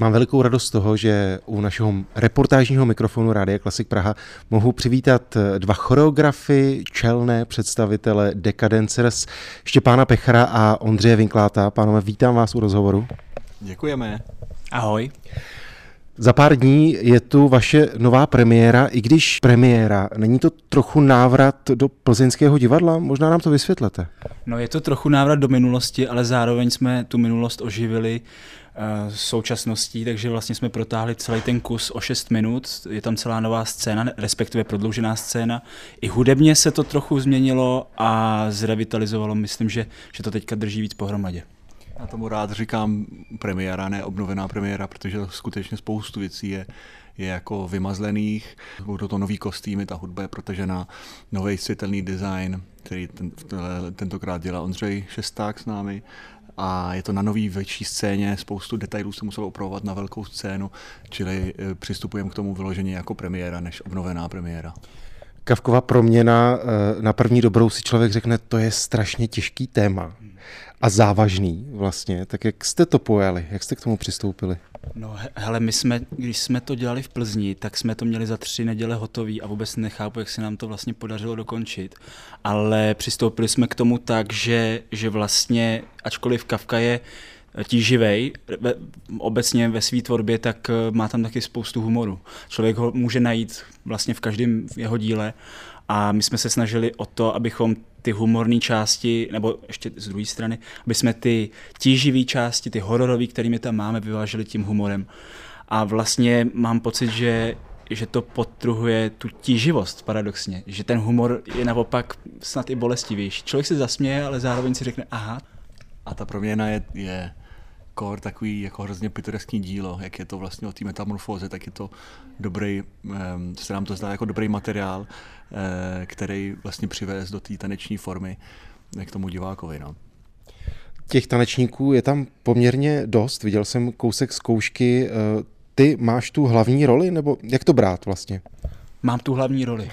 Mám velikou radost z toho, že u našeho reportážního mikrofonu Rádia Klasik Praha mohu přivítat dva choreografy, čelné představitele Decadencers, Štěpána Pechara a Ondřeje Vinkláta. Pánové, vítám vás u rozhovoru. Děkujeme. Ahoj. Za pár dní je tu vaše nová premiéra, i když premiéra, není to trochu návrat do plzeňského divadla? Možná nám to vysvětlete. No je to trochu návrat do minulosti, ale zároveň jsme tu minulost oživili uh, současností, takže vlastně jsme protáhli celý ten kus o 6 minut, je tam celá nová scéna, respektive prodloužená scéna. I hudebně se to trochu změnilo a zrevitalizovalo, myslím, že, že to teďka drží víc pohromadě. Já tomu rád říkám premiéra, ne obnovená premiéra, protože skutečně spoustu věcí je, je jako vymazlených. Budou to nový kostýmy, ta hudba je protažená, nový světelný design, který ten, tentokrát dělá Ondřej Šesták s námi a je to na nový větší scéně, spoustu detailů se muselo opravovat na velkou scénu, čili eh, přistupujeme k tomu vyloženě jako premiéra, než obnovená premiéra. Kavkova proměna eh, na první dobrou si člověk řekne, to je strašně těžký téma a závažný vlastně. Tak jak jste to pojali? Jak jste k tomu přistoupili? No hele, my jsme, když jsme to dělali v Plzni, tak jsme to měli za tři neděle hotový a vůbec nechápu, jak se nám to vlastně podařilo dokončit. Ale přistoupili jsme k tomu tak, že, že vlastně, ačkoliv Kafka je tíživej obecně ve své tvorbě, tak eh, má tam taky spoustu humoru. Člověk ho může najít vlastně v každém jeho díle a my jsme se snažili o to, abychom ty humorné části, nebo ještě z druhé strany, aby jsme ty tíživé části, ty hororové, kterými tam máme, vyvážili tím humorem. A vlastně mám pocit, že že to podtruhuje tu tíživost paradoxně, že ten humor je naopak snad i bolestivější. Člověk se zasměje, ale zároveň si řekne, aha. A ta proměna je, je kor takový jako hrozně pitoreskní dílo, jak je to vlastně o té metamorfóze, tak je to dobrý, se nám to zdá jako dobrý materiál, eh, který vlastně přivez do té taneční formy k tomu divákovi. No. Těch tanečníků je tam poměrně dost. Viděl jsem kousek zkoušky. Eh, ty máš tu hlavní roli, nebo jak to brát vlastně? Mám tu hlavní roli.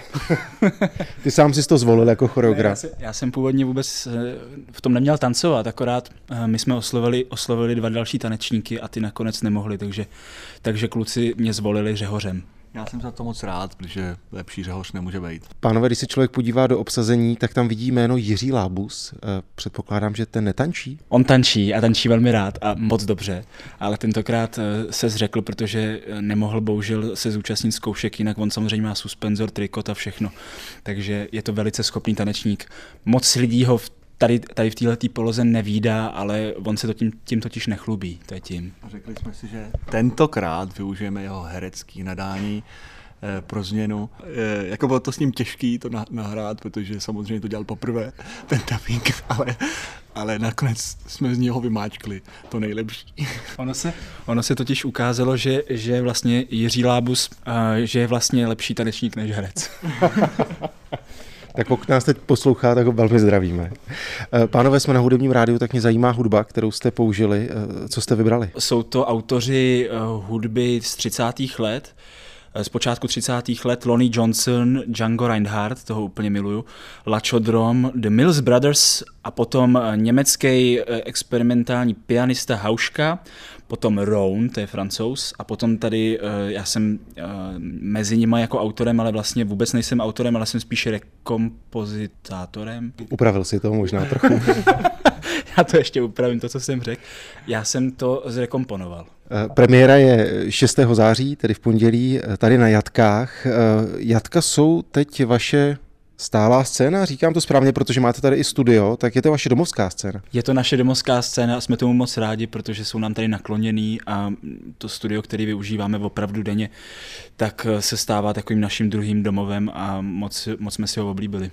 Ty sám jsi to zvolil jako choreograf. já, jsem, já jsem původně vůbec eh, v tom neměl tancovat, akorát eh, my jsme oslovili, oslovili dva další tanečníky a ty nakonec nemohli, takže, takže kluci mě zvolili řehořem. Já jsem za to moc rád, protože lepší řehoř nemůže být. Pánové, když se člověk podívá do obsazení, tak tam vidí jméno Jiří Lábus. Eh, předpokládám, že ten netančí? On tančí a tančí velmi rád a moc dobře, ale tentokrát eh, se zřekl, protože eh, nemohl bohužel se zúčastnit zkoušek, jinak on samozřejmě má suspenzor, trikot a všechno. Takže je to velice schopný tanečník. Moc lidí ho v tady, tady v této poloze nevídá, ale on se to tím, tím totiž nechlubí, to je tím. Řekli jsme si, že tentokrát využijeme jeho herecký nadání eh, pro změnu. Eh, jako bylo to s ním těžký to nahrát, protože samozřejmě to dělal poprvé, ten dubbing, ale, ale nakonec jsme z něho vymáčkli to nejlepší. Ono se, ono se totiž ukázalo, že, že vlastně Jiří Lábus, uh, že je vlastně lepší tanečník než herec. Tak pokud nás teď poslouchá, tak ho velmi zdravíme. Eh, pánové, jsme na hudebním rádiu, tak mě zajímá hudba, kterou jste použili. Eh, co jste vybrali? Jsou to autoři eh, hudby z 30. let, z počátku 30. let Lonnie Johnson, Django Reinhardt, toho úplně miluju, Lachodrom, The Mills Brothers a potom německý experimentální pianista Hauška, potom Roun, to je francouz, a potom tady, já jsem mezi nimi jako autorem, ale vlastně vůbec nejsem autorem, ale jsem spíš rekompozitátorem. Upravil si to možná trochu. já to ještě upravím, to, co jsem řekl. Já jsem to zrekomponoval. Eh, premiéra je 6. září, tedy v pondělí, tady na Jatkách. Jatka jsou teď vaše stálá scéna, říkám to správně, protože máte tady i studio, tak je to vaše domovská scéna. Je to naše domovská scéna a jsme tomu moc rádi, protože jsou nám tady nakloněný a to studio, který využíváme opravdu denně, tak se stává takovým naším druhým domovem a moc, moc jsme si ho oblíbili.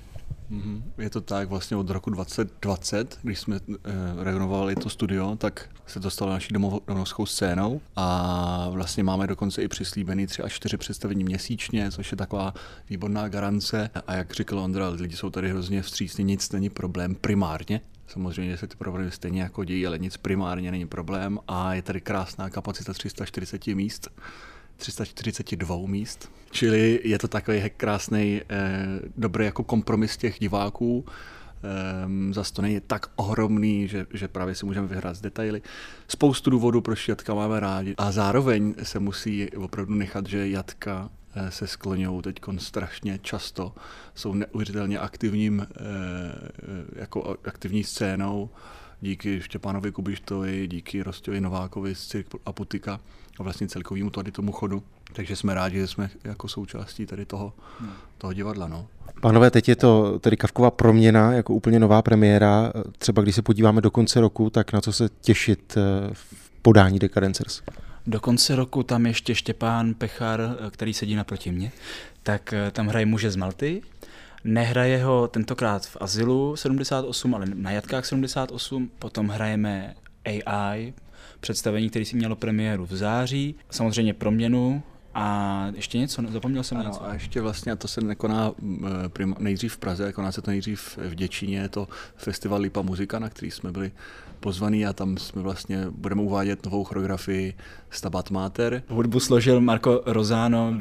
Mhm. Je to tak, vlastně od roku 2020, když jsme eh, renovovali to studio, tak se to stalo naší domovskou scénou a vlastně máme dokonce i přislíbený tři až čtyři představení měsíčně, což je taková výborná garance. A jak říkal Ondra, lidi jsou tady hrozně vstřícní, nic není problém primárně, Samozřejmě se ty problémy stejně jako dějí, ale nic primárně není problém a je tady krásná kapacita 340 míst 342 míst. Čili je to takový krásný, eh, dobrý jako kompromis těch diváků, um, zase to není tak ohromný, že, že právě si můžeme vyhrát z detaily. Spoustu důvodů, proč jatka máme rádi. A zároveň se musí opravdu nechat, že jatka eh, se skloňují teď strašně často, jsou neuvěřitelně aktivním, jako aktivní scénou, díky Štěpánovi Kubištovi, díky Rostěvi Novákovi z Cirk a Putika a vlastně celkovému tady tomu chodu. Takže jsme rádi, že jsme jako součástí tady toho, hmm. toho divadla. No. Pánové, teď je to tedy Kavková proměna, jako úplně nová premiéra. Třeba když se podíváme do konce roku, tak na co se těšit eh, v podání Decadencers? Do konce roku tam ještě Štěpán Pechar, eh, který sedí naproti mě, tak eh, tam hraje muže z Malty. Nehraje ho tentokrát v Azylu 78, ale na Jatkách 78. Potom hrajeme AI, představení, který si mělo premiéru v září. Samozřejmě proměnu a ještě něco, zapomněl jsem ano, něco. A ještě vlastně, a to se nekoná nejdřív v Praze, koná se to nejdřív v Děčíně, je to festival Lipa muzika, na který jsme byli pozvaný a tam jsme vlastně, budeme uvádět novou choreografii Stabat Mater. Hudbu složil Marco Rosano.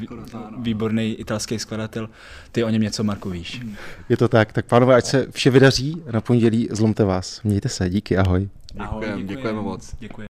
výborný italský skladatel. Ty o něm něco, Marko, víš. Je to tak, tak pánové, ať se vše vydaří, na pondělí zlomte vás. Mějte se, díky, ahoj. Ahoj, děkujeme, děkujeme moc. Děkujeme.